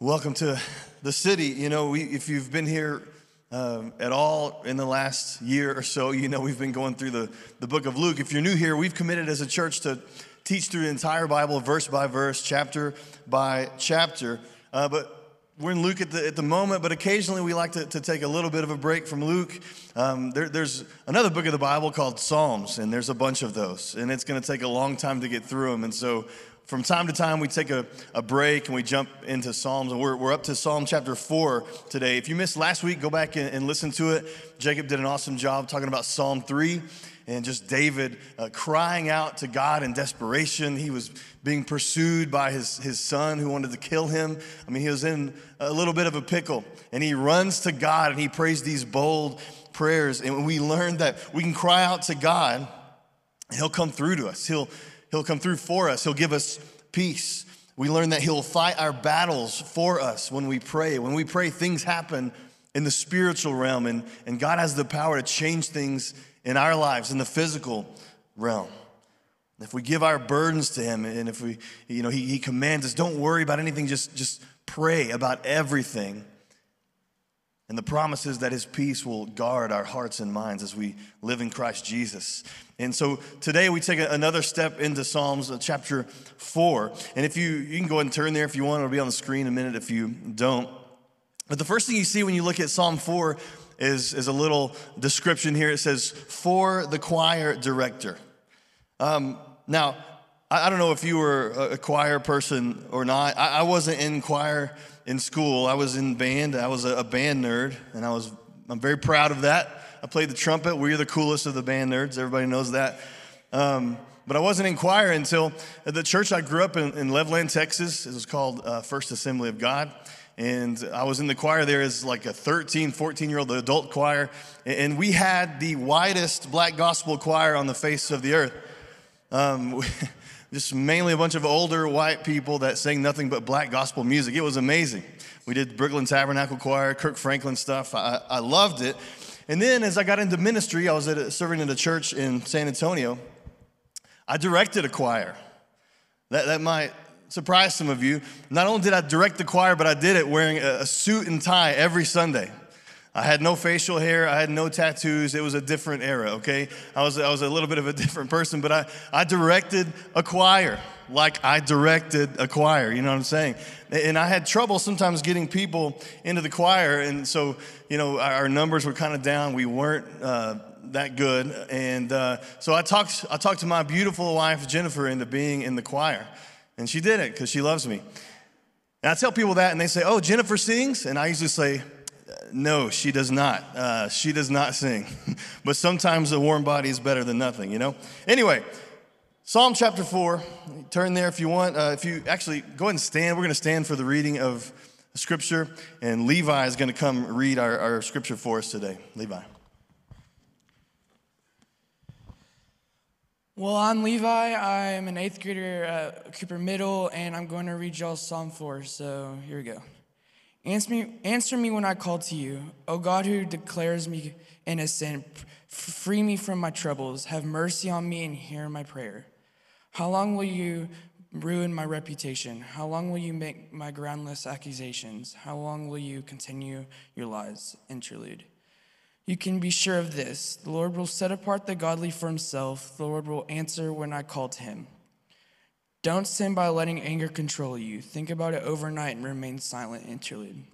Welcome to the city. You know, we, if you've been here um, at all in the last year or so, you know we've been going through the, the book of Luke. If you're new here, we've committed as a church to teach through the entire Bible, verse by verse, chapter by chapter. Uh, but we're in Luke at the, at the moment, but occasionally we like to, to take a little bit of a break from Luke. Um, there, there's another book of the Bible called Psalms, and there's a bunch of those, and it's going to take a long time to get through them. And so from time to time, we take a, a break and we jump into Psalms. And we're, we're up to Psalm chapter 4 today. If you missed last week, go back and, and listen to it. Jacob did an awesome job talking about Psalm 3 and just David uh, crying out to God in desperation. He was being pursued by his, his son who wanted to kill him. I mean, he was in a little bit of a pickle. And he runs to God and he prays these bold prayers. And we learned that we can cry out to God, and he'll come through to us. He'll He'll come through for us, He'll give us peace. We learn that He'll fight our battles for us when we pray. When we pray, things happen in the spiritual realm, and, and God has the power to change things in our lives, in the physical realm. If we give our burdens to Him, and if we, you know, He, he commands us, don't worry about anything, just, just pray about everything. And the promise is that his peace will guard our hearts and minds as we live in Christ Jesus. And so today we take another step into Psalms uh, chapter 4. And if you, you can go ahead and turn there if you want, it'll be on the screen in a minute if you don't. But the first thing you see when you look at Psalm 4 is, is a little description here. It says, For the choir director. Um, now, I, don't know if you were a, choir person or not. I, wasn't in choir in school. I was in band. I was a, band nerd, and I was I'm very proud of that. I played the trumpet. We're the coolest of the band nerds. Everybody knows that. Um, but I wasn't in choir until the church I grew up in, in Levelland, Texas. It was called uh, First Assembly of God. And I was in the choir there as like a 13, 14 year old adult choir. And we had the widest black gospel choir on the face of the earth. Um, just mainly a bunch of older white people that sang nothing but black gospel music. It was amazing. We did Brooklyn Tabernacle Choir, Kirk Franklin stuff. I, I loved it. And then as I got into ministry, I was at a, serving in a church in San Antonio. I directed a choir. That, that might surprise some of you. Not only did I direct the choir, but I did it wearing a, a suit and tie every Sunday. I had no facial hair. I had no tattoos. It was a different era, okay? I was, I was a little bit of a different person, but I, I directed a choir like I directed a choir, you know what I'm saying? And I had trouble sometimes getting people into the choir. And so, you know, our numbers were kind of down. We weren't uh, that good. And uh, so I talked, I talked to my beautiful wife, Jennifer, into being in the choir. And she did it because she loves me. And I tell people that, and they say, Oh, Jennifer sings? And I usually say, no, she does not. Uh, she does not sing. but sometimes a warm body is better than nothing, you know? Anyway, Psalm chapter 4. Turn there if you want. Uh, if you actually go ahead and stand, we're going to stand for the reading of scripture, and Levi is going to come read our, our scripture for us today. Levi. Well, I'm Levi. I'm an eighth grader at Cooper Middle, and I'm going to read y'all Psalm 4. So here we go. Answer me, answer me when I call to you. O God who declares me innocent, free me from my troubles. Have mercy on me and hear my prayer. How long will you ruin my reputation? How long will you make my groundless accusations? How long will you continue your lies? Interlude. You can be sure of this the Lord will set apart the godly for himself, the Lord will answer when I call to him. Don't sin by letting anger control you. Think about it overnight and remain silent. Interlude.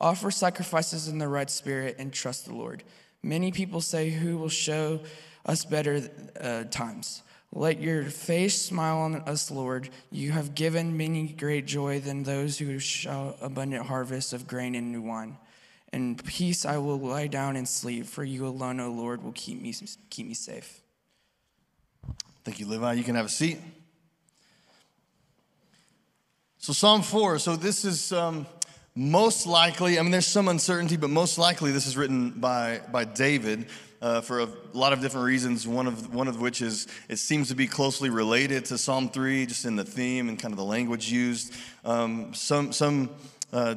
Offer sacrifices in the right spirit and trust the Lord. Many people say, Who will show us better uh, times? Let your face smile on us, Lord. You have given many great joy than those who show abundant harvest of grain and new wine. In peace I will lie down and sleep, for you alone, O Lord, will keep me, keep me safe. Thank you, Levi. You can have a seat. So, Psalm 4. So, this is um, most likely, I mean, there's some uncertainty, but most likely this is written by, by David uh, for a lot of different reasons. One of, one of which is it seems to be closely related to Psalm 3, just in the theme and kind of the language used. Um, some some uh,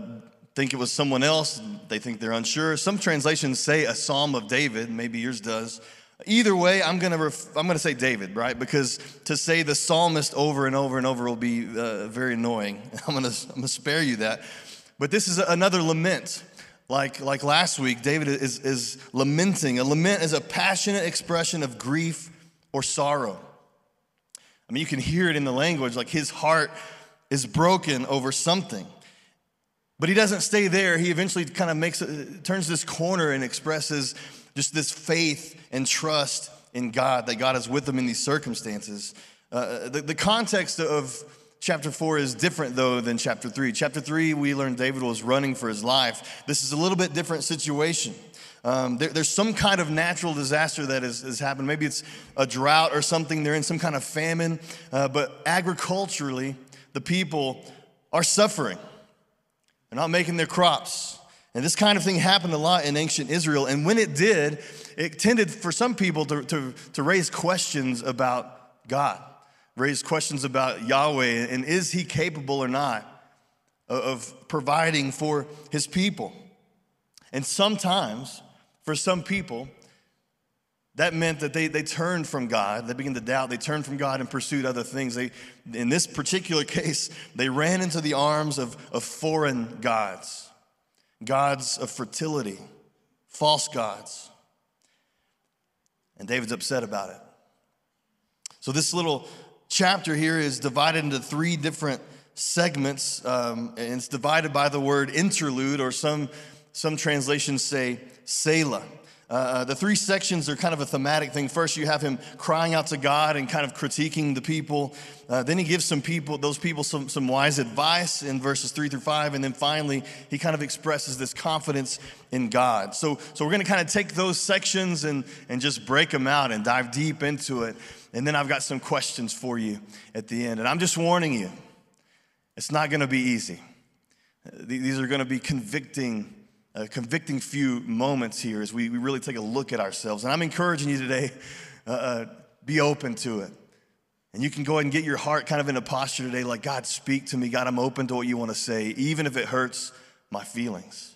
think it was someone else, they think they're unsure. Some translations say a Psalm of David, maybe yours does. Either way, I'm gonna ref- I'm gonna say David, right? Because to say the psalmist over and over and over will be uh, very annoying. I'm gonna I'm gonna spare you that. But this is another lament. Like, like last week, David is, is lamenting. A lament is a passionate expression of grief or sorrow. I mean, you can hear it in the language, like his heart is broken over something. But he doesn't stay there. He eventually kind of makes turns this corner and expresses just this faith and trust in God, that God is with them in these circumstances. Uh, the, the context of chapter 4 is different, though, than chapter 3. Chapter 3, we learned David was running for his life. This is a little bit different situation. Um, there, there's some kind of natural disaster that has, has, happened. Maybe it's a drought or something. They're in some kind of famine. Uh, but agriculturally, the people are suffering. They're not making their crops. And this kind of thing happened a lot in ancient Israel. And when it did, it tended for some people to, to, to raise questions about God, raise questions about Yahweh, and is he capable or not of providing for his people? And sometimes, for some people, that meant that they, they turned from God. They began to doubt. They turned from God and pursued other things. They, in this particular case, they ran into the arms of, of foreign gods, gods of fertility, false gods. And David's upset about it. So, this little chapter here is divided into three different segments, um, and it's divided by the word interlude, or some, some translations say Selah. Uh, uh, the three sections are kind of a thematic thing. First, you have him crying out to God and kind of critiquing the people. Uh, then he gives some people, those people, some, some wise advice in verses three through five. And then finally, he kind of expresses this confidence in God. So, so we're going to kind of take those sections and, and just break them out and dive deep into it. And then I've got some questions for you at the end. And I'm just warning you, it's not going to be easy. These are going to be convicting a convicting few moments here as we, we really take a look at ourselves. And I'm encouraging you today, uh, uh, be open to it. And you can go ahead and get your heart kind of in a posture today like, God, speak to me. God, I'm open to what you want to say, even if it hurts my feelings,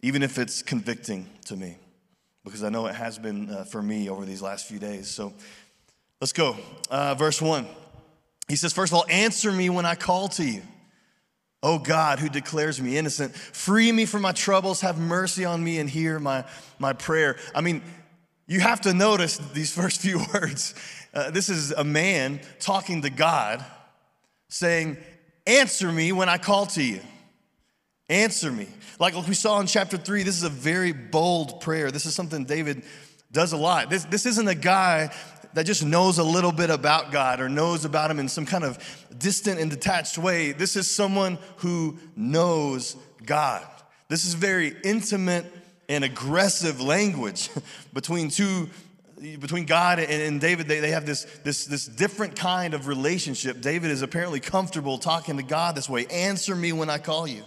even if it's convicting to me, because I know it has been uh, for me over these last few days. So let's go. Uh, verse one. He says, First of all, answer me when I call to you. O God, who declares me innocent, free me from my troubles, have mercy on me, and hear my, my prayer. I mean, you have to notice these first few words. Uh, this is a man talking to God, saying, Answer me when I call to you. Answer me. Like, like we saw in chapter three, this is a very bold prayer. This is something David does a lot. This, this isn't a guy that just knows a little bit about God or knows about Him in some kind of distant and detached way. This is someone who knows God. This is very intimate and aggressive language between two between God and, David, they, they have this, this, this different kind of relationship. David is apparently comfortable talking to God this way. Answer me when I call you.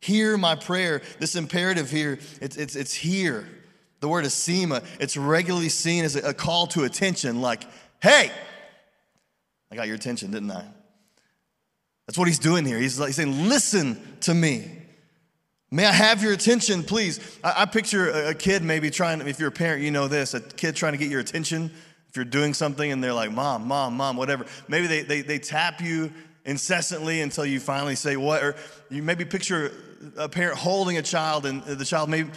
Hear my prayer. This imperative here, it's, it's, it's here. The word asema, it's regularly seen as a call to attention, like, hey, I got your attention, didn't I? That's what he's doing here. He's, like, saying, listen to me. May I have your attention, please? I, I picture a, a, kid maybe trying, if you're a parent, you know this, a kid trying to get your attention. If you're doing something and they're like, mom, mom, mom, whatever. Maybe they, they, they tap you incessantly until you finally say what, or you maybe picture a parent holding a child and uh, the child maybe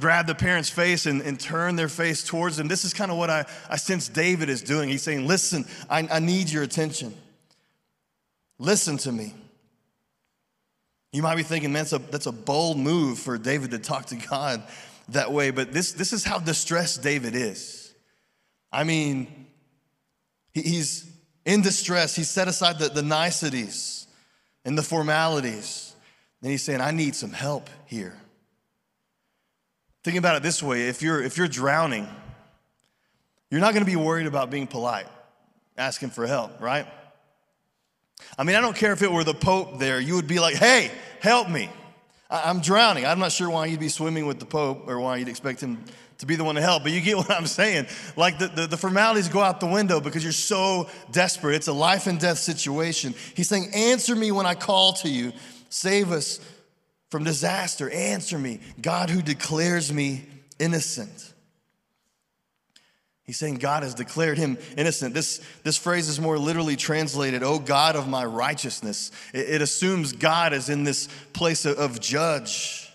grab the parent's face and, and, turn their face towards them. This is kind of what I, I sense David is doing. He's saying, Listen, I, I need your attention. Listen to me. You might be thinking, man, that's a, that's a bold move for David to talk to God that way, but this, this is how distressed David is. I mean, he, he's in distress. He set aside the, the niceties and the formalities. And he's saying, I need some help here. Think about it this way if you're, if you're drowning, you're not going to be worried about being polite, asking for help, right? I mean, I don't care if it were the Pope there, you would be like, hey, help me. I'm drowning. I'm not sure why you'd be swimming with the Pope or why you'd expect him to be the one to help, but you get what I'm saying. Like the, the, the, formalities go out the window because you're so desperate. It's a life and death situation. He's saying, Answer me when I call to you. Save us from disaster. Answer me, God who declares me innocent. He's saying God has declared him innocent. This, this phrase is more literally translated, O God of my righteousness. It, it assumes God is in this place of, of, judge,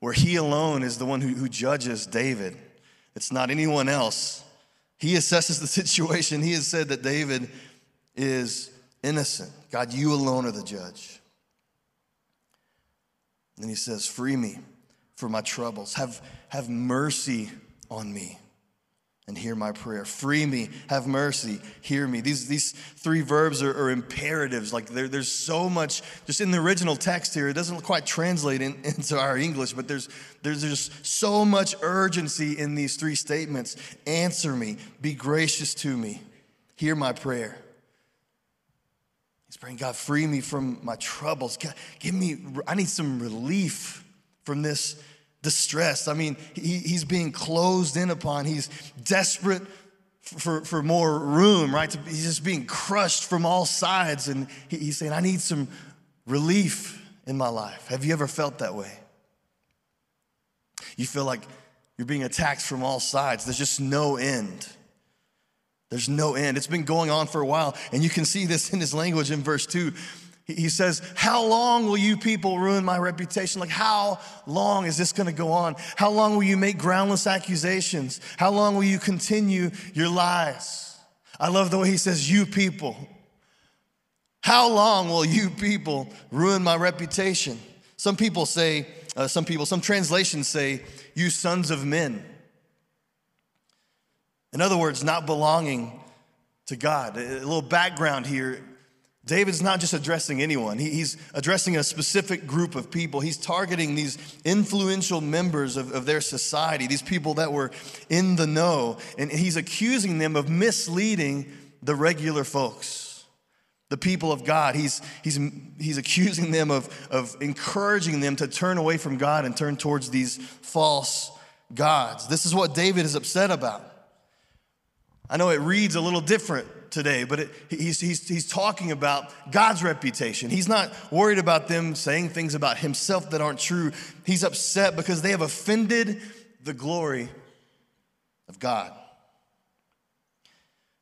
where he alone is the one who, who judges David. It's not anyone else. He assesses the situation. He has said that David is innocent. God, you alone are the judge. And he says, Free me for my troubles. Have, have mercy on me and hear my prayer. Free me, have mercy, hear me. These, these three verbs are, are imperatives. Like there's so much, just in the original text here, it doesn't quite translate in, into our English, but there's, there's just so much urgency in these three statements. Answer me, be gracious to me, hear my prayer. He's praying, God, free me from my troubles. God, give me, I need some relief from this distress. I mean, he, he's being closed in upon. He's desperate for, for more room, right? He's just being crushed from all sides. And he, he's saying, I need some relief in my life. Have you ever felt that way? You feel like you're being attacked from all sides, there's just no end. There's no end. It's been going on for a while. And you can see this in his language in verse 2. He says, How long will you people ruin my reputation? Like, how long is this gonna go on? How long will you make groundless accusations? How long will you continue your lies? I love the way he says, You people. How long will you people ruin my reputation? Some people say, uh, some people, some translations say, You sons of men. In other words, not belonging to God. A little background here. David's not just addressing anyone, he's addressing a specific group of people. He's targeting these influential members of, of their society, these people that were in the know, and he's accusing them of misleading the regular folks, the people of God. He's, he's, he's accusing them of, of encouraging them to turn away from God and turn towards these false gods. This is what David is upset about. I know it reads a little different today, but it, he's, he's, he's talking about God's reputation. He's not worried about them saying things about himself that aren't true. He's upset because they have offended the glory of God.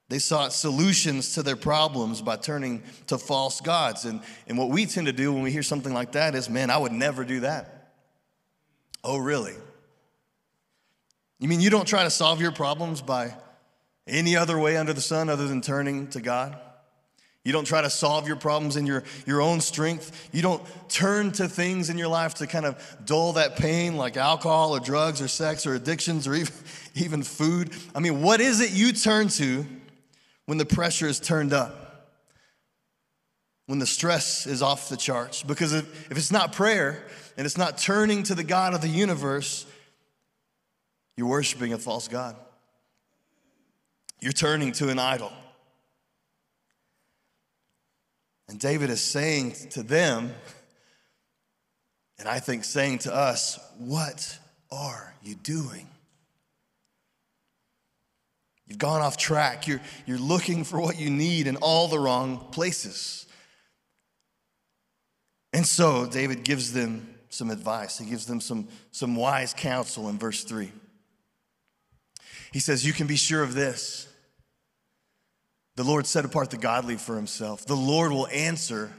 They sought solutions to their problems by turning to false gods. And, and what we tend to do when we hear something like that is, man, I would never do that. Oh, really? You mean you don't try to solve your problems by any other way under the sun other than turning to God. You don't try to solve your problems in your, your own strength. You don't turn to things in your life to kind of dull that pain, like alcohol or drugs or sex or addictions or even, even food. I mean, what is it you turn to when the pressure is turned up? When the stress is off the charts? Because if, if it's not prayer and it's not turning to the God of the universe, you're worshiping a false God. You're turning to an idol. And David is saying to them, and I think saying to us, What are you doing? You've gone off track. You're, you're looking for what you need in all the wrong places. And so David gives them some advice. He gives them some, some wise counsel in verse 3. He says, You can be sure of this the Lord set apart the godly for himself. The Lord will answer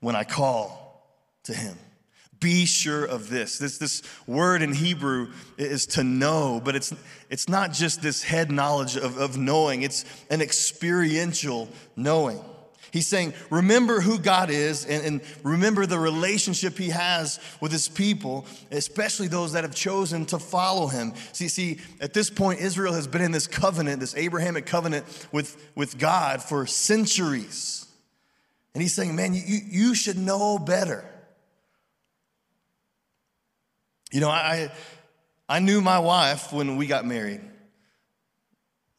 when I call to him. Be sure of this. This, this word in Hebrew is to know, but it's, it's not just this head knowledge of, of knowing, it's an experiential knowing. He's saying, remember who God is and, and, remember the relationship he has with his people, especially those that have chosen to follow him. See, see, at this point, Israel has been in this covenant, this Abrahamic covenant with, with God for centuries. And he's saying, man, you, you should know better. You know, I, I knew my wife when we got married.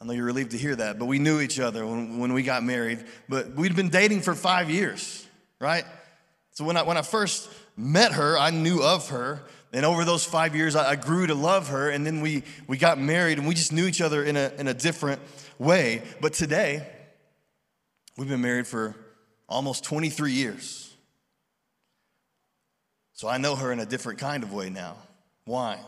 I know you're relieved to hear that, but we knew each other when, when we got married. But we'd been dating for five years, right? So when I, when I first met her, I knew of her. And over those five years, I, I grew to love her. And then we, we got married and we just knew each other in a, in a different way. But today, we've been married for almost 23 years. So I know her in a different kind of way now. Why?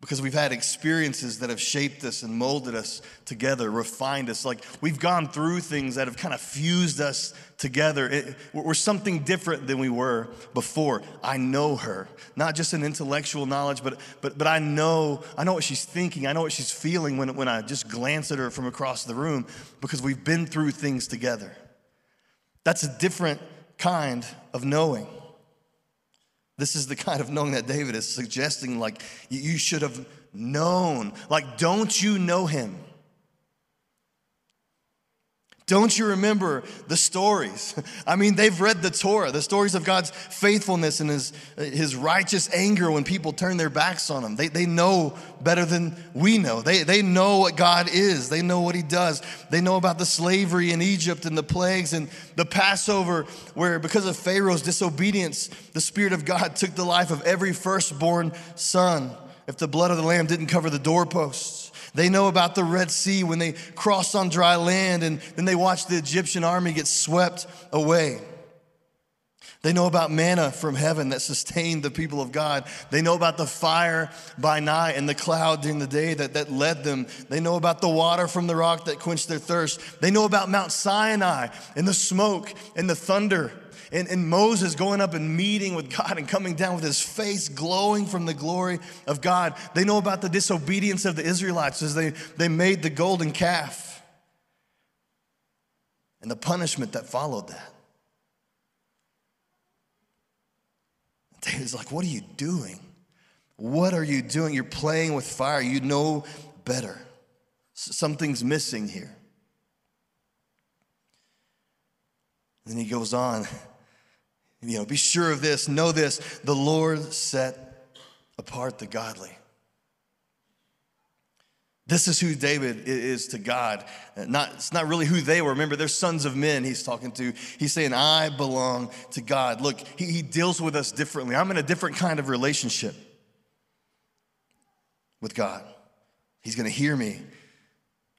Because we've had experiences that have shaped us and molded us together, refined us. Like we've gone through things that have kind of fused us together. It, we're something different than we were before. I know her, not just an intellectual knowledge, but, but, but I know I know what she's thinking. I know what she's feeling when, when I just glance at her from across the room because we've been through things together. That's a different kind of knowing. This is the kind of knowing that David is suggesting, like, you should have known. Like, don't you know him? Don't you remember the stories? I mean, they've read the Torah, the stories of God's faithfulness and his, his righteous anger when people turn their backs on him. They, they know better than we know. They, they know what God is, they know what he does. They know about the slavery in Egypt and the plagues and the Passover, where because of Pharaoh's disobedience, the Spirit of God took the life of every firstborn son if the blood of the lamb didn't cover the doorposts. They know about the Red Sea when they crossed on dry land and then they watched the Egyptian army get swept away. They know about manna from heaven that sustained the people of God. They know about the fire by night and the cloud during the day that, that led them. They know about the water from the rock that quenched their thirst. They know about Mount Sinai and the smoke and the thunder and, and Moses going up and meeting with God and coming down with his face glowing from the glory of God. They know about the disobedience of the Israelites as they, they made the golden calf and the punishment that followed that. David's like, What are you doing? What are you doing? You're playing with fire. You know better. Something's missing here. Then he goes on you know, be sure of this, know this the Lord set apart the godly. This is who David is to God. Uh, not, it's not really who they were. Remember, they're sons of men he's talking to. He's saying, I belong to God. Look, he, he deals with us differently. I'm in a different kind of relationship with God. He's going to hear me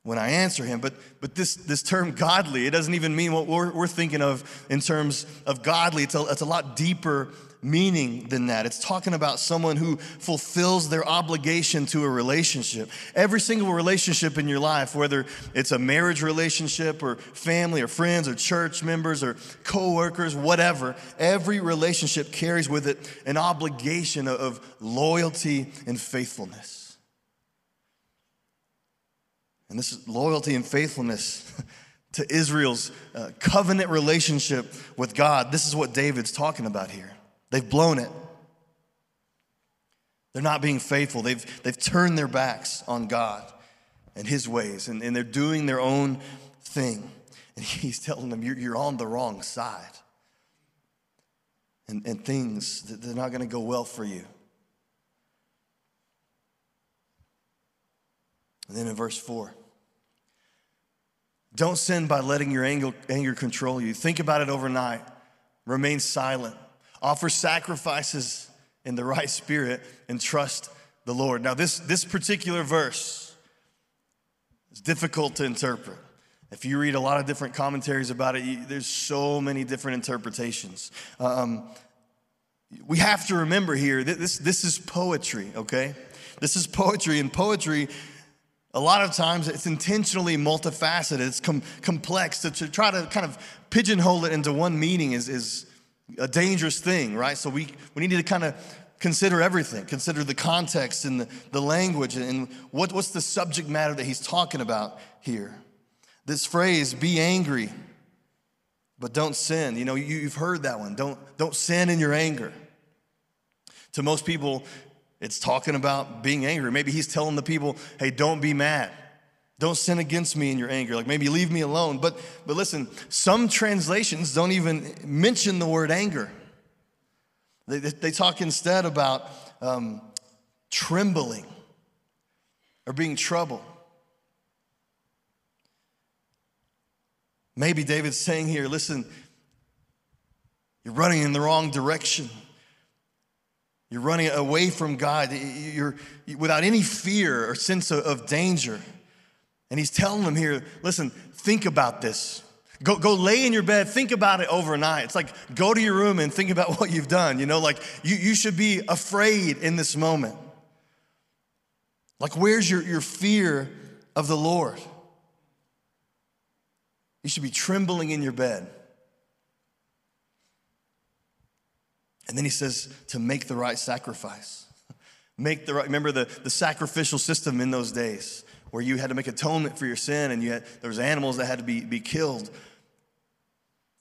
when I answer him. But, but this, this term godly, it doesn't even mean what we're, we're thinking of in terms of godly. It's a, it's a lot deeper meaning than that. It's talking about someone who fulfills their obligation to a relationship. Every single relationship in your life, whether it's a marriage relationship or family or friends or church members or coworkers, whatever, every relationship carries with it an obligation of loyalty and faithfulness. And this is loyalty and faithfulness to Israel's uh, covenant relationship with God. This is what David's talking about here. They've blown it. They're not being faithful. They've, they've turned their backs on God and His ways, and, and they're doing their own thing. And He's telling them, You're, you're on the wrong side. And, and things, they're not going to go well for you. And then in verse 4, don't sin by letting your anger, control you. Think about it overnight. Remain silent. Offer sacrifices in the right spirit and trust the Lord. Now, this, this particular verse is difficult to interpret. If you read a lot of different commentaries about it, you, there's so many different interpretations. Um, we have to remember here that this, this is poetry, okay? This is poetry, and poetry a lot of times it's intentionally multifaceted, it's com- complex. To, to, try to kind of pigeonhole it into one meaning is, is a dangerous thing, right? So we, we need to kind of consider everything, consider the context and the, the language and what, what's the subject matter that he's talking about here. This phrase, be angry, but don't sin. You know, you, you've heard that one. Don't, don't sin in your anger. To most people, it's talking about being angry. Maybe he's telling the people, hey, don't be mad. Don't sin against me in your anger. Like maybe leave me alone. But, but listen, some translations don't even mention the word anger. They, they talk instead about um, trembling or being troubled. Maybe David's saying here, listen, you're running in the wrong direction. You're running away from God. You're without any fear or sense of, danger. And he's telling them here, listen, think about this. Go, go lay in your bed, think about it overnight. It's like go to your room and think about what you've done. You know, like you, you should be afraid in this moment. Like, where's your, your fear of the Lord? You should be trembling in your bed. And then he says to make the right sacrifice. Make the right, remember the, the sacrificial system in those days where you had to make atonement for your sin and had, there was animals that had to be, be killed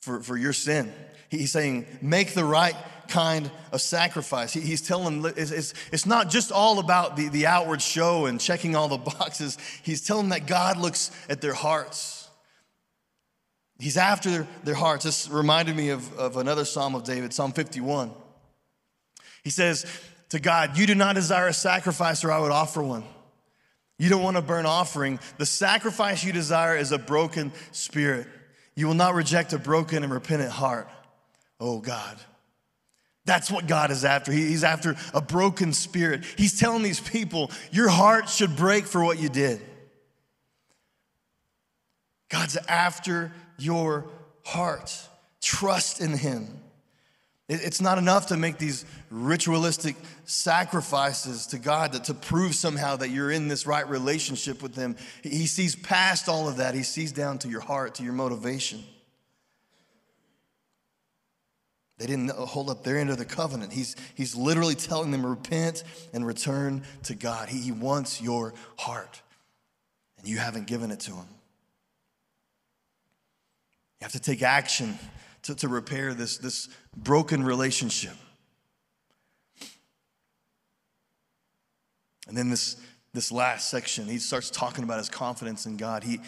for, for your sin. He's saying, make the right kind of sacrifice. He, he's telling them it's, it's, it's, not just all about the, the outward show and checking all the boxes. He's telling them that God looks at their hearts. He's after their, their hearts. This reminded me of, of another Psalm of David, Psalm 51. He says to God, You do not desire a sacrifice, or I would offer one. You don't want a burnt offering. The sacrifice you desire is a broken spirit. You will not reject a broken and repentant heart. Oh God. That's what God is after. He's after a broken spirit. He's telling these people, your heart should break for what you did. God's after your heart. Trust in Him. It's not enough to make these ritualistic sacrifices to God to, to prove somehow that you're in this right relationship with Him. He sees past all of that, He sees down to your heart, to your motivation. They didn't hold up their end of the covenant. He's, he's literally telling them, repent and return to God. He, he wants your heart, and you haven't given it to Him. You have to take action to, to repair this, this broken relationship. And then this, this last section, he starts talking about his confidence in God. He,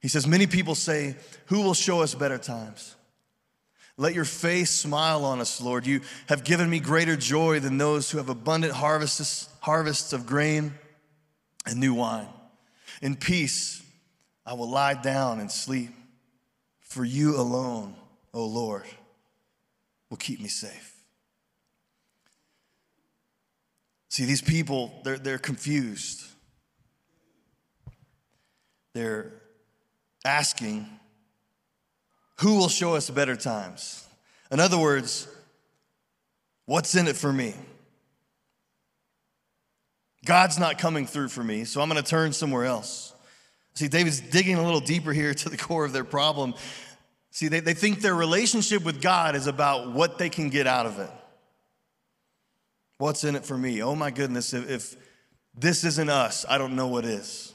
he says, Many people say, Who will show us better times? Let your face smile on us, Lord. You have given me greater joy than those who have abundant harvests, harvests of grain and new wine. In peace, I will lie down and sleep, for you alone O Lord, will keep me safe. See, these people, they're, they're confused. They're asking, who will show us better times? In other words, what's in it for me? God's not coming through for me, so I'm going to turn somewhere else. See, David's digging a little deeper here to the core of their problem. See, they, they think their relationship with God is about what they can get out of it. What's in it for me? Oh my goodness, if, if this isn't us, I don't know what is.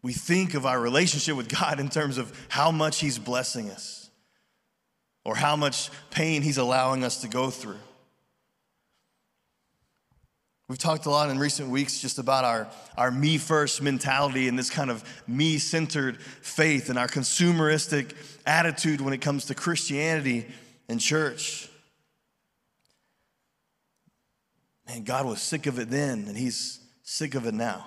We think of our relationship with God in terms of how much He's blessing us or how much pain He's allowing us to go through. We've talked a lot in recent weeks just about our, our me first mentality and this kind of me centered faith and our consumeristic attitude when it comes to Christianity and church. Man, God was sick of it then, and He's sick of it now.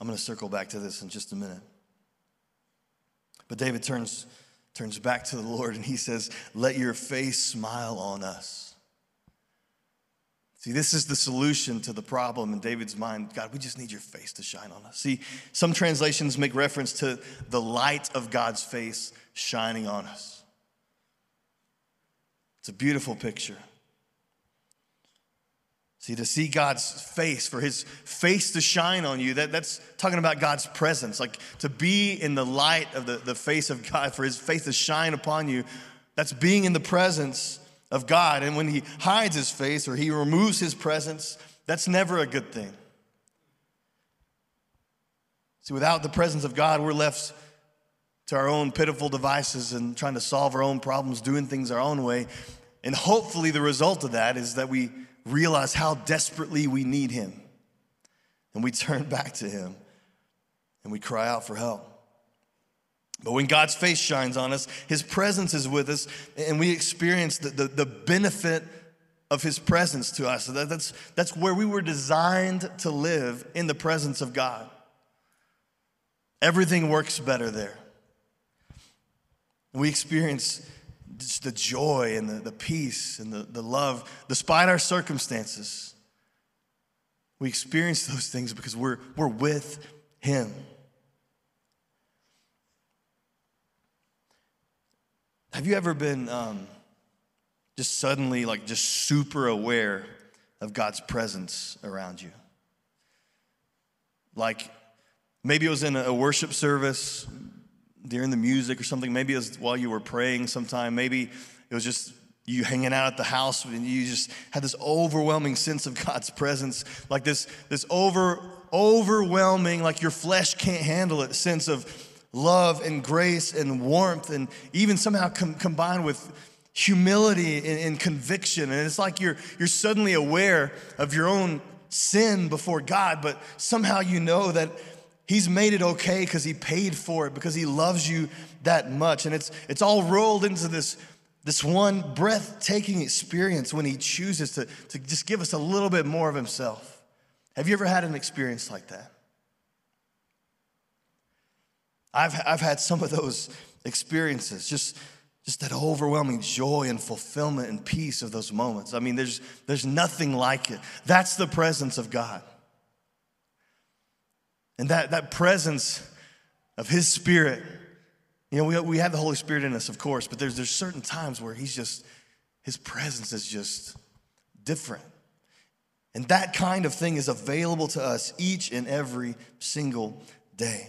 I'm going to circle back to this in just a minute. But David turns turns back to the Lord and he says, Let your face smile on us. See, this is the solution to the problem in David's mind. God, we just need your face to shine on us. See, some translations make reference to the light of God's face shining on us. It's a beautiful picture. See, to see God's face, for his face to shine on you, that, that's talking about God's presence. Like to be in the light of the, the face of God, for his face to shine upon you, that's being in the presence of God. And when he hides his face or he removes his presence, that's never a good thing. See, without the presence of God, we're left to our own pitiful devices and trying to solve our own problems, doing things our own way. And hopefully, the result of that is that we realize how desperately we need Him. And we turn back to Him and we cry out for help. But when God's face shines on us, His presence is with us, and we experience the, the, the benefit of His presence to us. So that, that's, that's where we were designed to live in the presence of God. Everything works better there. We experience just the joy and the, the peace and the, the love, despite our circumstances. We experience those things because we're, we're with Him. Have you ever been um, just suddenly, like, just super aware of God's presence around you? Like, maybe it was in a worship service during the music or something. Maybe it was while you were praying sometime. Maybe it was just you hanging out at the house and you just had this overwhelming sense of God's presence, like this, this over, overwhelming, like your flesh can't handle it, sense of love and grace and warmth, and even somehow com- combined with humility and, and conviction. And it's like you're, you're suddenly aware of your own sin before God, but somehow you know that He's made it okay because He paid for it, because He loves you that much. And it's, it's all rolled into this this one breathtaking experience when he chooses to, to just give us a little bit more of himself. Have you ever had an experience like that? I've, I've had some of those experiences, just, just that overwhelming joy and fulfillment and peace of those moments. I mean, there's, there's nothing like it. That's the presence of God. And that, that presence of His Spirit you know, we, we have the Holy Spirit in us, of course, but there's, there's certain times where He's just, His presence is just different. And that kind of thing is available to us each and every single day.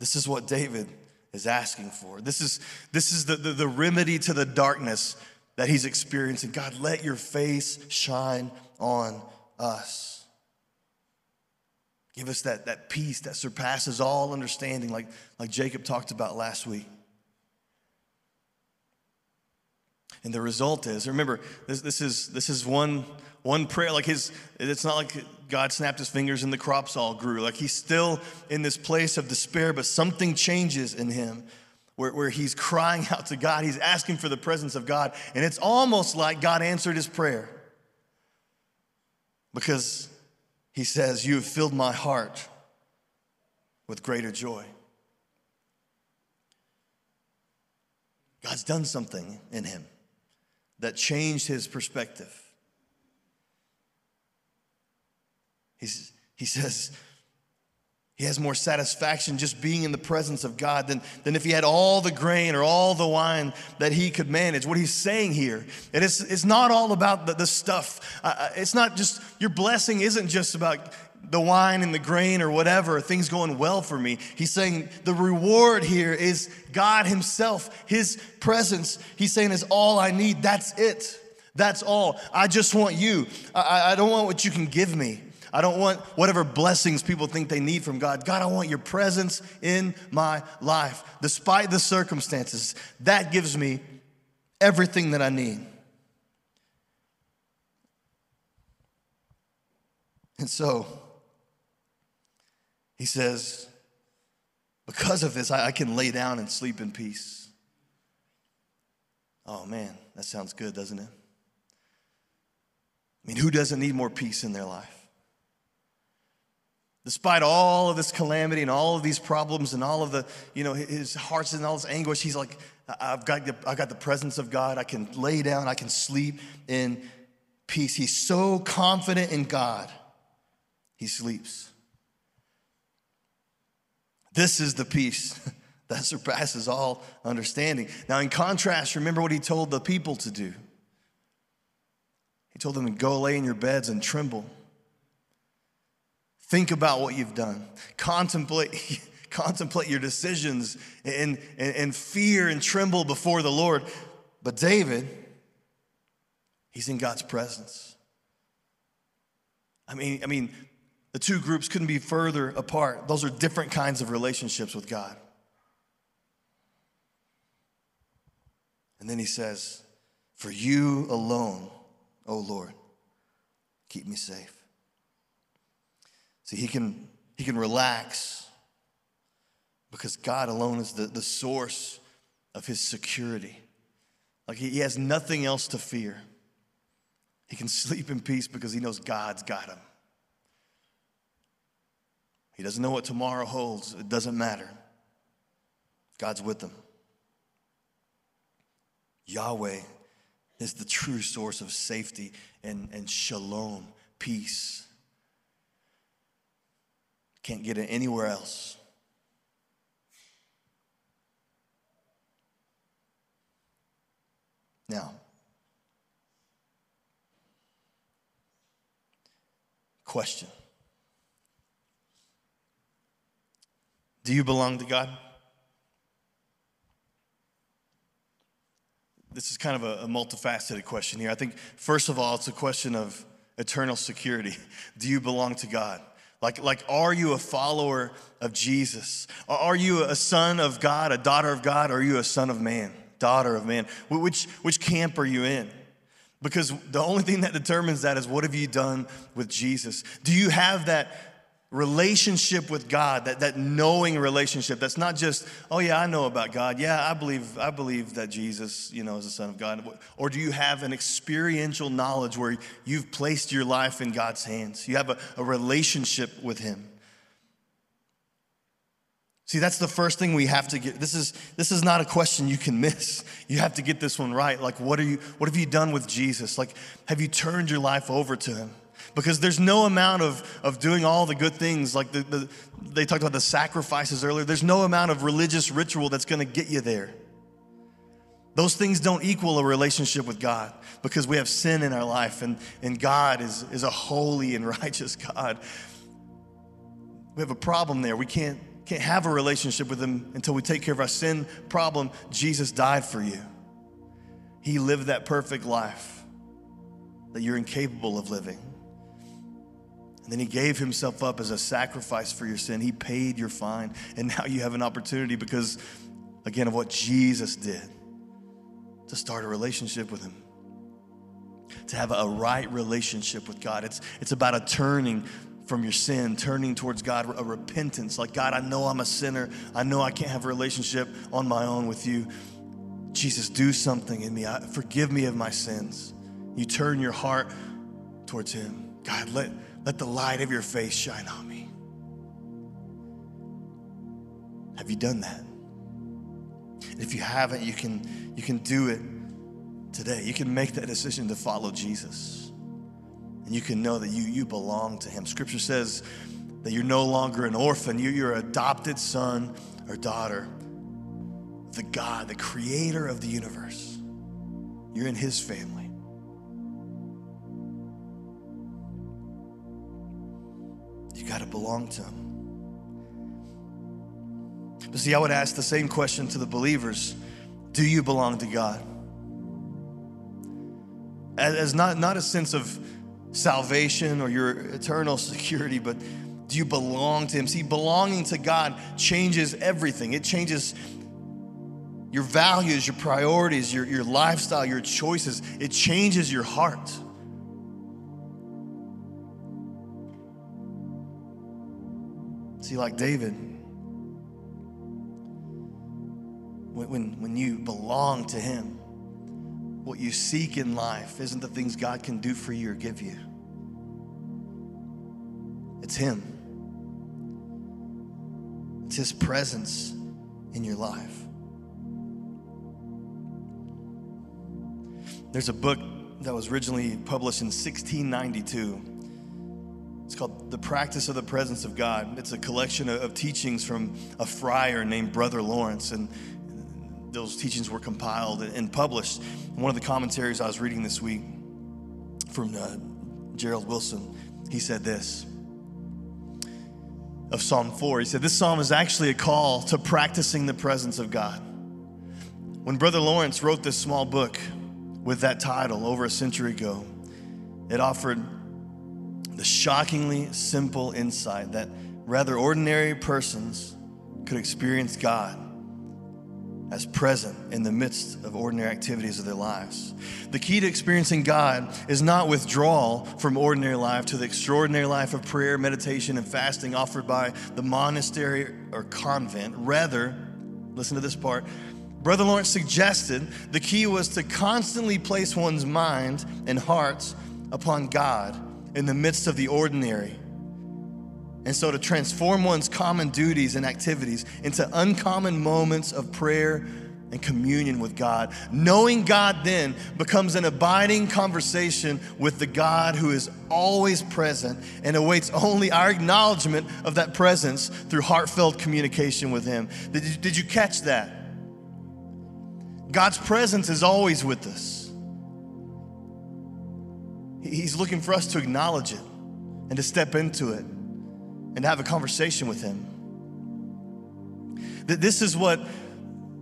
This is what David is asking for. This is, this is the, the, the remedy to the darkness that he's experiencing. God, let your face shine on us. Give us that, that peace that surpasses all understanding, like, like Jacob talked about last week. And the result is, remember, this, this is this is one one prayer. Like his, it's not like God snapped his fingers and the crops all grew. Like he's still in this place of despair, but something changes in him where, where he's crying out to God. He's asking for the presence of God. And it's almost like God answered his prayer. Because he says, You have filled my heart with greater joy. God's done something in him that changed his perspective. He's, he says, he has more satisfaction just being in the presence of God than, than if he had all the grain or all the wine that he could manage. What he's saying here, and it's, it's not all about the, the stuff. Uh, uh, it's not just, your blessing isn't just about the wine and the grain or whatever, things going well for me. He's saying the reward here is God Himself, His presence. He's saying is all I need. That's it. That's all. I just want you. I, I don't want what you can give me. I don't want whatever blessings people think they need from God. God, I want your presence in my life, despite the circumstances. That gives me everything that I need. And so, he says, because of this, I, I can lay down and sleep in peace. Oh man, that sounds good, doesn't it? I mean, who doesn't need more peace in their life? Despite all of this calamity and all of these problems and all of the, you know, his heart's in all this anguish, he's like, I've got, the, I've got the presence of God. I can lay down, I can sleep in peace. He's so confident in God, he sleeps. This is the peace that surpasses all understanding. Now, in contrast, remember what he told the people to do. He told them to go lay in your beds and tremble. Think about what you've done. Contemplate, contemplate your decisions and, and, and fear and tremble before the Lord. But David, he's in God's presence. I mean, I mean, the two groups couldn't be further apart. Those are different kinds of relationships with God. And then he says, For you alone, O Lord, keep me safe. See, he can, he can relax because God alone is the, the source of his security. Like he, he has nothing else to fear. He can sleep in peace because he knows God's got him. He doesn't know what tomorrow holds, it doesn't matter. God's with him. Yahweh is the true source of safety and, and shalom, peace. Can't get it anywhere else. Now, question Do you belong to God? This is kind of a, a, multifaceted question here. I think, first of all, it's a question of eternal security. Do you belong to God? Like, like, are you a follower of Jesus? Are you a son of God, a daughter of God, or are you a son of man, daughter of man? Which, which camp are you in? Because the only thing that determines that is what have you done with Jesus? Do you have that relationship with God, that, that knowing relationship that's not just, oh yeah, I know about God. Yeah, I believe, I believe that Jesus, you know, is the Son of God. Or do you have an experiential knowledge where you've placed your life in God's hands? You have a, a relationship with Him. See, that's the first thing we have to get. This is this is not a question you can miss. You have to get this one right. Like, what are you? What have you done with Jesus? Like, have you turned your life over to Him? Because there's no amount of, of doing all the good things like the, the, they talked about the sacrifices earlier. There's no amount of religious ritual that's going to get you there. Those things don't equal a relationship with god because we have sin in our life and, and god is, is a holy and righteous god. We have a problem there. We can't, can't have a relationship with him until we take care of our sin problem. Jesus died for you. He lived that perfect life that you're incapable of living and then he gave himself up as a sacrifice for your sin. He paid your fine. And now you have an opportunity because, again, of what Jesus did to start a relationship with him, to have a right relationship with God. It's, it's about a turning from your sin, turning towards God, a repentance. Like, God, I know I'm a sinner. I know I can't have a relationship on my own with you. Jesus, do something in me. I, forgive me of my sins. You turn your heart towards Him. God, let let the light of your face shine on me. Have you done that? If you haven't, you can, you can do it today. You can make that decision to follow Jesus. And you can know that you, you belong to Him. Scripture says that you're no longer an orphan, you, you're an adopted son or daughter the God, the creator of the universe. You're in His family. You got to belong to Him. But see, I would ask the same question to the believers Do you belong to God? As not, not a sense of salvation or your eternal security, but do you belong to Him? See, belonging to God changes everything. It changes your values, your priorities, your, your lifestyle, your choices. It changes your heart. See, like David, when, when, you belong to Him, what you seek in life isn't the things God can do for you or give you, it's Him. It's His presence in your life. There's a book that was originally published in 1692 it's called The Practice of the Presence of God. It's a collection of teachings from a friar named Brother Lawrence. And those teachings were compiled and published. one of the commentaries I was reading this week from uh, Gerald Wilson, he said this of Psalm 4. He said, This psalm is actually a call to practicing the presence of God. When Brother Lawrence wrote this small book with that title over a century ago, it offered the shockingly simple insight that rather ordinary persons could experience God as present in the midst of ordinary activities of their lives. The key to experiencing God is not withdrawal from ordinary life to the extraordinary life of prayer, meditation, and fasting offered by the monastery or convent. Rather, listen to this part. Brother Lawrence suggested the key was to constantly place one's mind and hearts upon God in the midst of the ordinary. And so, to transform one's common duties and activities into uncommon moments of prayer and communion with God. Knowing God then becomes an abiding conversation with the God who is always present and awaits only our acknowledgement of that presence through heartfelt communication with Him. Did you, did you catch that? God's presence is always with us. He's looking for us to acknowledge it and to step into it and to have a conversation with Him. That this is what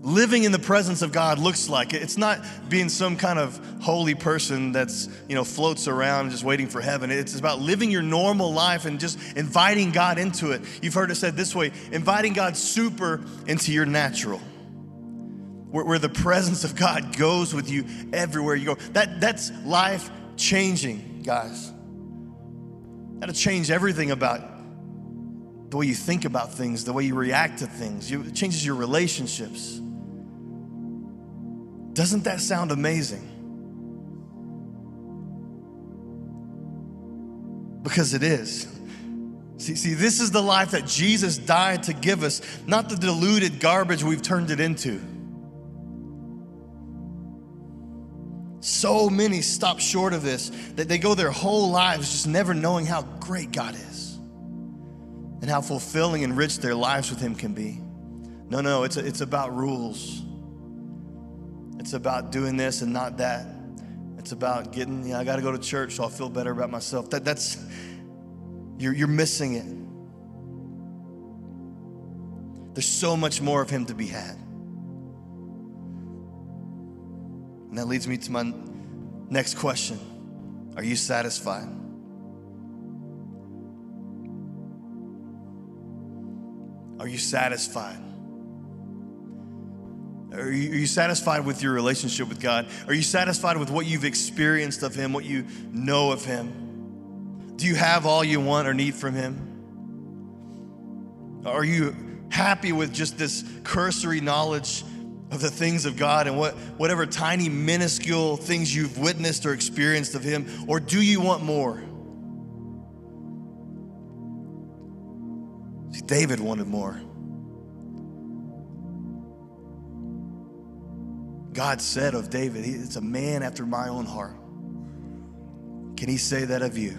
living in the presence of God looks like. It's not being some kind of holy person that's, you know, floats around just waiting for heaven. It's about living your normal life and just inviting God into it. You've heard it said this way inviting God super into your natural. Where, where the presence of God goes with you everywhere you go. That, that's life changing, guys. That'll change everything about the way you think about things, the way you react to things. It changes your relationships. Doesn't that sound amazing? Because it is. See, see, this is the life that Jesus died to give us, not the diluted garbage we've turned it into. So many stop short of this that they go their whole lives just never knowing how great God is and how fulfilling and rich their lives with Him can be. No, no, it's, a, it's about rules. It's about doing this and not that. It's about getting, you know, I got to go to church so I'll feel better about myself. That, that's, you're, you're missing it. There's so much more of Him to be had. And that leads me to my next question Are you satisfied? Are you satisfied? Are you, are you, satisfied with your relationship with God? Are you satisfied with what you've experienced of Him, what you know of Him? Do you have all you want or need from Him? Are you happy with just this cursory knowledge of the things of God and what, whatever tiny, minuscule things you've witnessed or experienced of Him? Or do you want more? See, David wanted more. God said of David, it's a man after my own heart. Can he say that of you?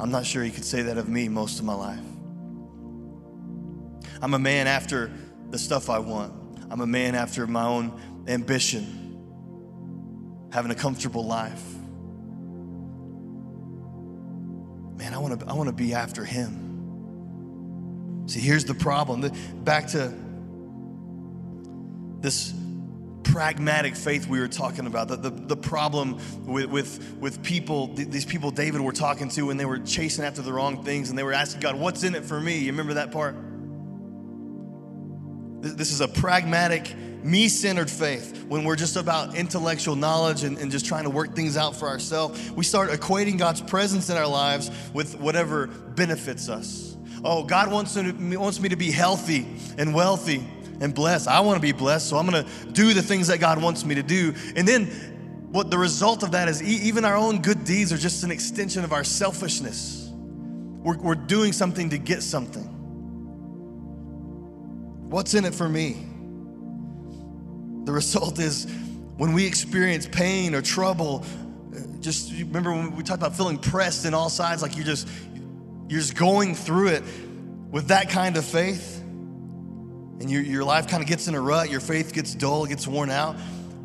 I'm not sure he could say that of me most of my life. I'm a man after the stuff I want. I'm a man after my own ambition, having a comfortable life. Man, I want to I want to be after him. See, here's the problem. Back to this pragmatic faith we were talking about, the, the, the problem with, with, with people, these people David were talking to when they were chasing after the wrong things and they were asking God, What's in it for me? You remember that part? This is a pragmatic, me centered faith. When we're just about intellectual knowledge and, and just trying to work things out for ourselves, we start equating God's presence in our lives with whatever benefits us. Oh, God wants, to, wants me to be healthy and wealthy and blessed. I want to be blessed, so I'm going to do the things that God wants me to do. And then what the result of that is even our own good deeds are just an extension of our selfishness. We're, we're doing something to get something. What's in it for me? The result is when we experience pain or trouble, just remember when we talked about feeling pressed in all sides, like you're just you're just going through it with that kind of faith, and your, your life kind of gets in a rut, your faith gets dull, gets worn out,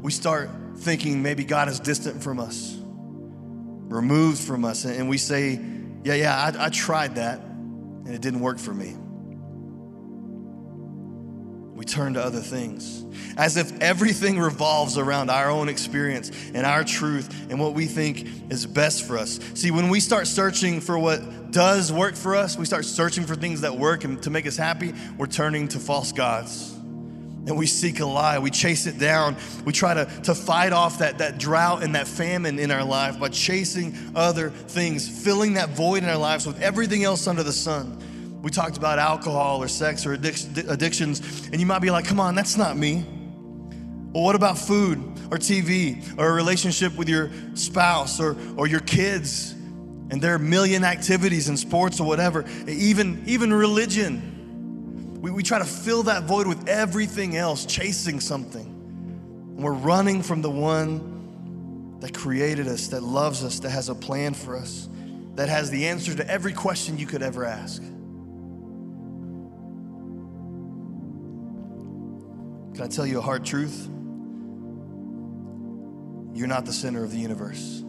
we start thinking maybe God is distant from us, removed from us, and we say, Yeah, yeah, I, I tried that, and it didn't work for me we turn to other things. As if everything revolves around our own experience and our truth and what we think is best for us. See, when we start searching for what does work for us, we start searching for things that work and to make us happy, we're turning to false gods. And we seek a lie, we chase it down, we try to, to fight off that, that drought and that famine in our life by chasing other things, filling that void in our lives with everything else under the sun. We talked about alcohol or sex or addictions, and you might be like, come on, that's not me. Well, what about food or TV or a relationship with your spouse or, or your kids? And there are million activities and sports or whatever, even, even religion. We, we try to fill that void with everything else, chasing something. And we're running from the one that created us, that loves us, that has a plan for us, that has the answer to every question you could ever ask. Can I tell you a hard truth? you're not the center of the universe.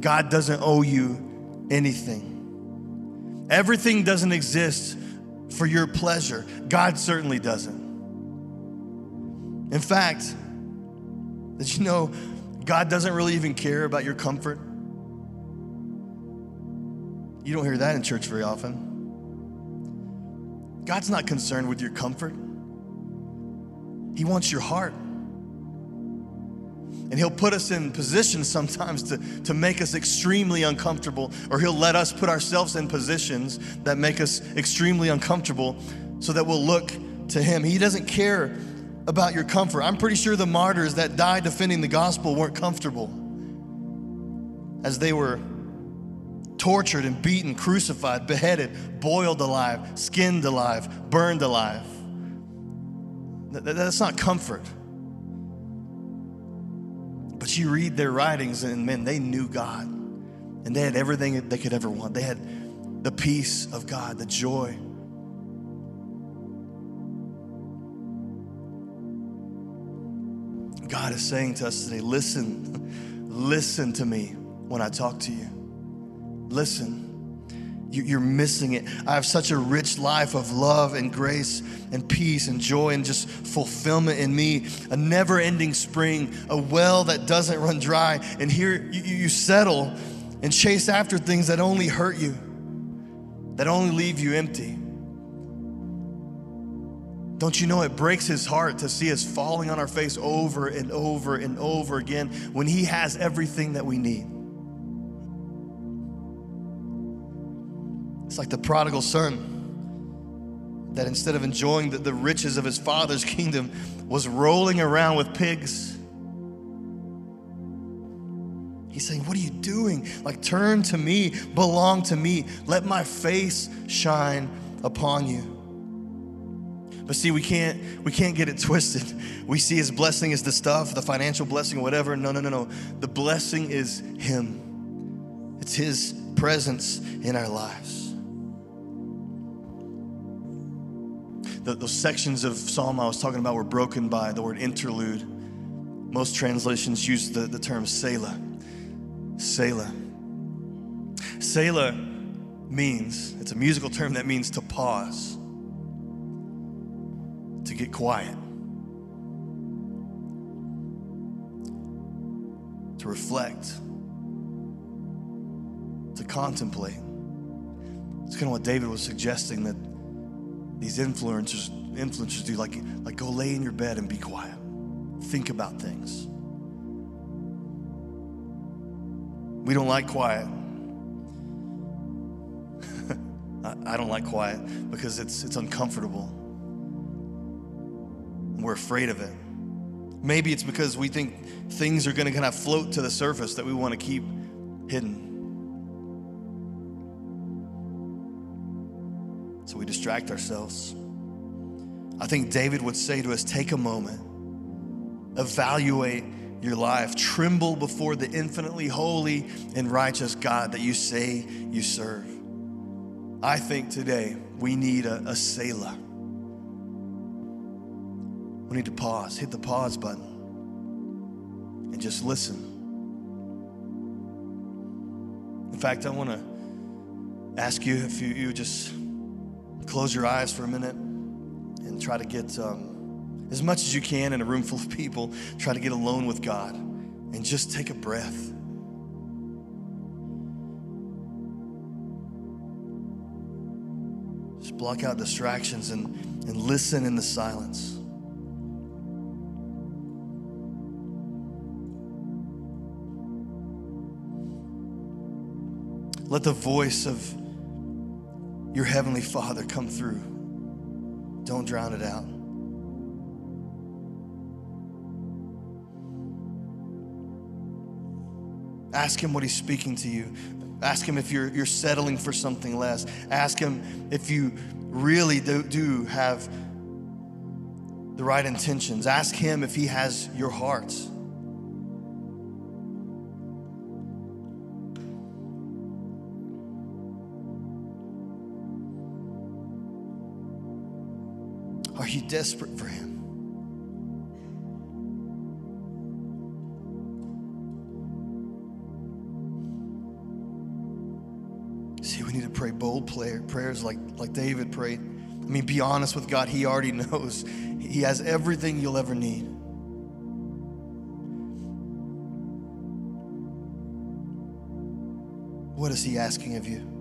God doesn't owe you anything. Everything doesn't exist for your pleasure. God certainly doesn't. In fact, did you know God doesn't really even care about your comfort? You don't hear that in church very often. God's not concerned with your comfort, He wants your heart. And He'll put us in positions sometimes to, to make us extremely uncomfortable, or He'll let us put ourselves in positions that make us extremely uncomfortable so that we'll look to Him. He doesn't care about your comfort. I'm pretty sure the martyrs that died defending the gospel weren't comfortable as they were tortured and beaten, crucified, beheaded, boiled alive, skinned alive, burned alive. That's not comfort. But you read their writings, and men, they knew God. And they had everything they could ever want. They had the peace of God, the joy. God is saying to us today listen, listen to me when I talk to you. Listen. You're missing it. I have such a rich life of love and grace and peace and joy and just fulfillment in me. A never ending spring, a well that doesn't run dry. And here you settle and chase after things that only hurt you, that only leave you empty. Don't you know it breaks his heart to see us falling on our face over and over and over again when he has everything that we need? It's like the prodigal son that instead of enjoying the, the riches of his father's kingdom was rolling around with pigs. He's saying, What are you doing? Like, turn to me, belong to me, let my face shine upon you. But see, we can't we can't get it twisted. We see his blessing is the stuff, the financial blessing, whatever. No, no, no, no. The blessing is him. It's his presence in our lives. The, those sections of Psalm I was talking about were broken by the word interlude. Most translations use the, the term Selah. Selah. Selah means, it's a musical term that means to pause, to get quiet, to reflect, to contemplate. It's kind of what David was suggesting that these influencers influencers do like like go lay in your bed and be quiet. Think about things. We don't like quiet. I, I don't like quiet because it's it's uncomfortable. We're afraid of it. Maybe it's because we think things are going to kind of float to the surface that we want to keep hidden distract ourselves. I think David would say to us take a moment, evaluate your life, tremble before the infinitely holy and righteous God that you say you serve. I think today we need a, a Selah. We need to pause, hit the pause button, and just listen. In fact, I want to ask you if you, you just close your eyes for a minute and try to get um, as much as you can in a room full of people, try to get alone with God and just take a breath. Just block out distractions and, and listen in the silence. Let the voice of your Heavenly Father come through. Don't drown it out. Ask Him what He's speaking to you. Ask Him if you're, you're settling for something less. Ask Him if you really do, do have the right intentions. Ask Him if He has your heart. desperate for Him. See, we need to pray bold prayer, prayers like, like David prayed. I mean, be honest with God, He already knows. He has everything you'll ever need. What is He asking of you?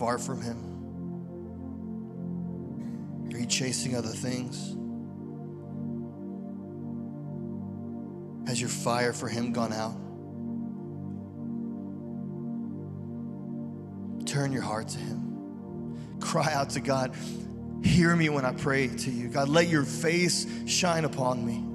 Far from Him? Are you chasing other things? Has your fire for Him gone out? Turn your heart to Him. Cry out to God. Hear me when I pray to you. God, let your face shine upon me.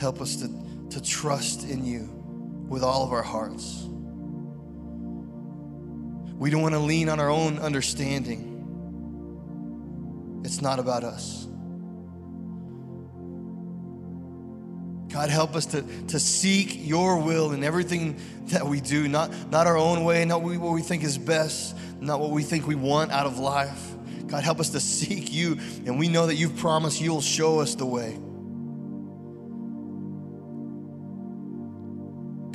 Help us to, to trust in you with all of our hearts. We don't want to lean on our own understanding. It's not about us. God, help us to, to seek your will in everything that we do, not, not our own way, not what we think is best, not what we think we want out of life. God, help us to seek you, and we know that you've promised you'll show us the way.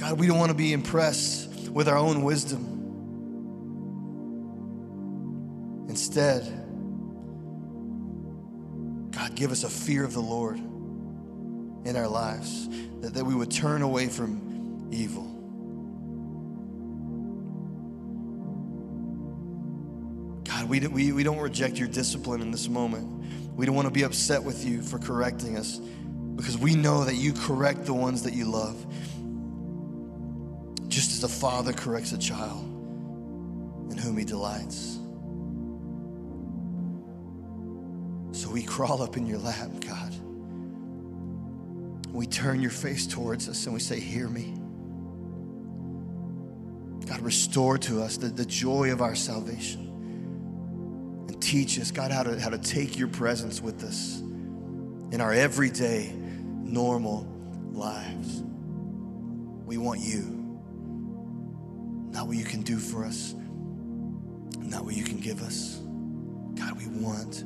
God, we don't want to be impressed with our own wisdom. Instead, God, give us a fear of the Lord in our lives, that, that we would turn away from evil. God, we, we, we don't reject your discipline in this moment. We don't want to be upset with you for correcting us because we know that you correct the ones that you love just as a father corrects a child in whom he delights. So we crawl up in your lap, God. We turn your face towards us and we say, Hear me. God, restore to us the, the joy of our salvation. And teach us, God, how to, how to take your presence with us in our everyday, normal lives. We want you not what you can do for us, not what you can give us. God, we want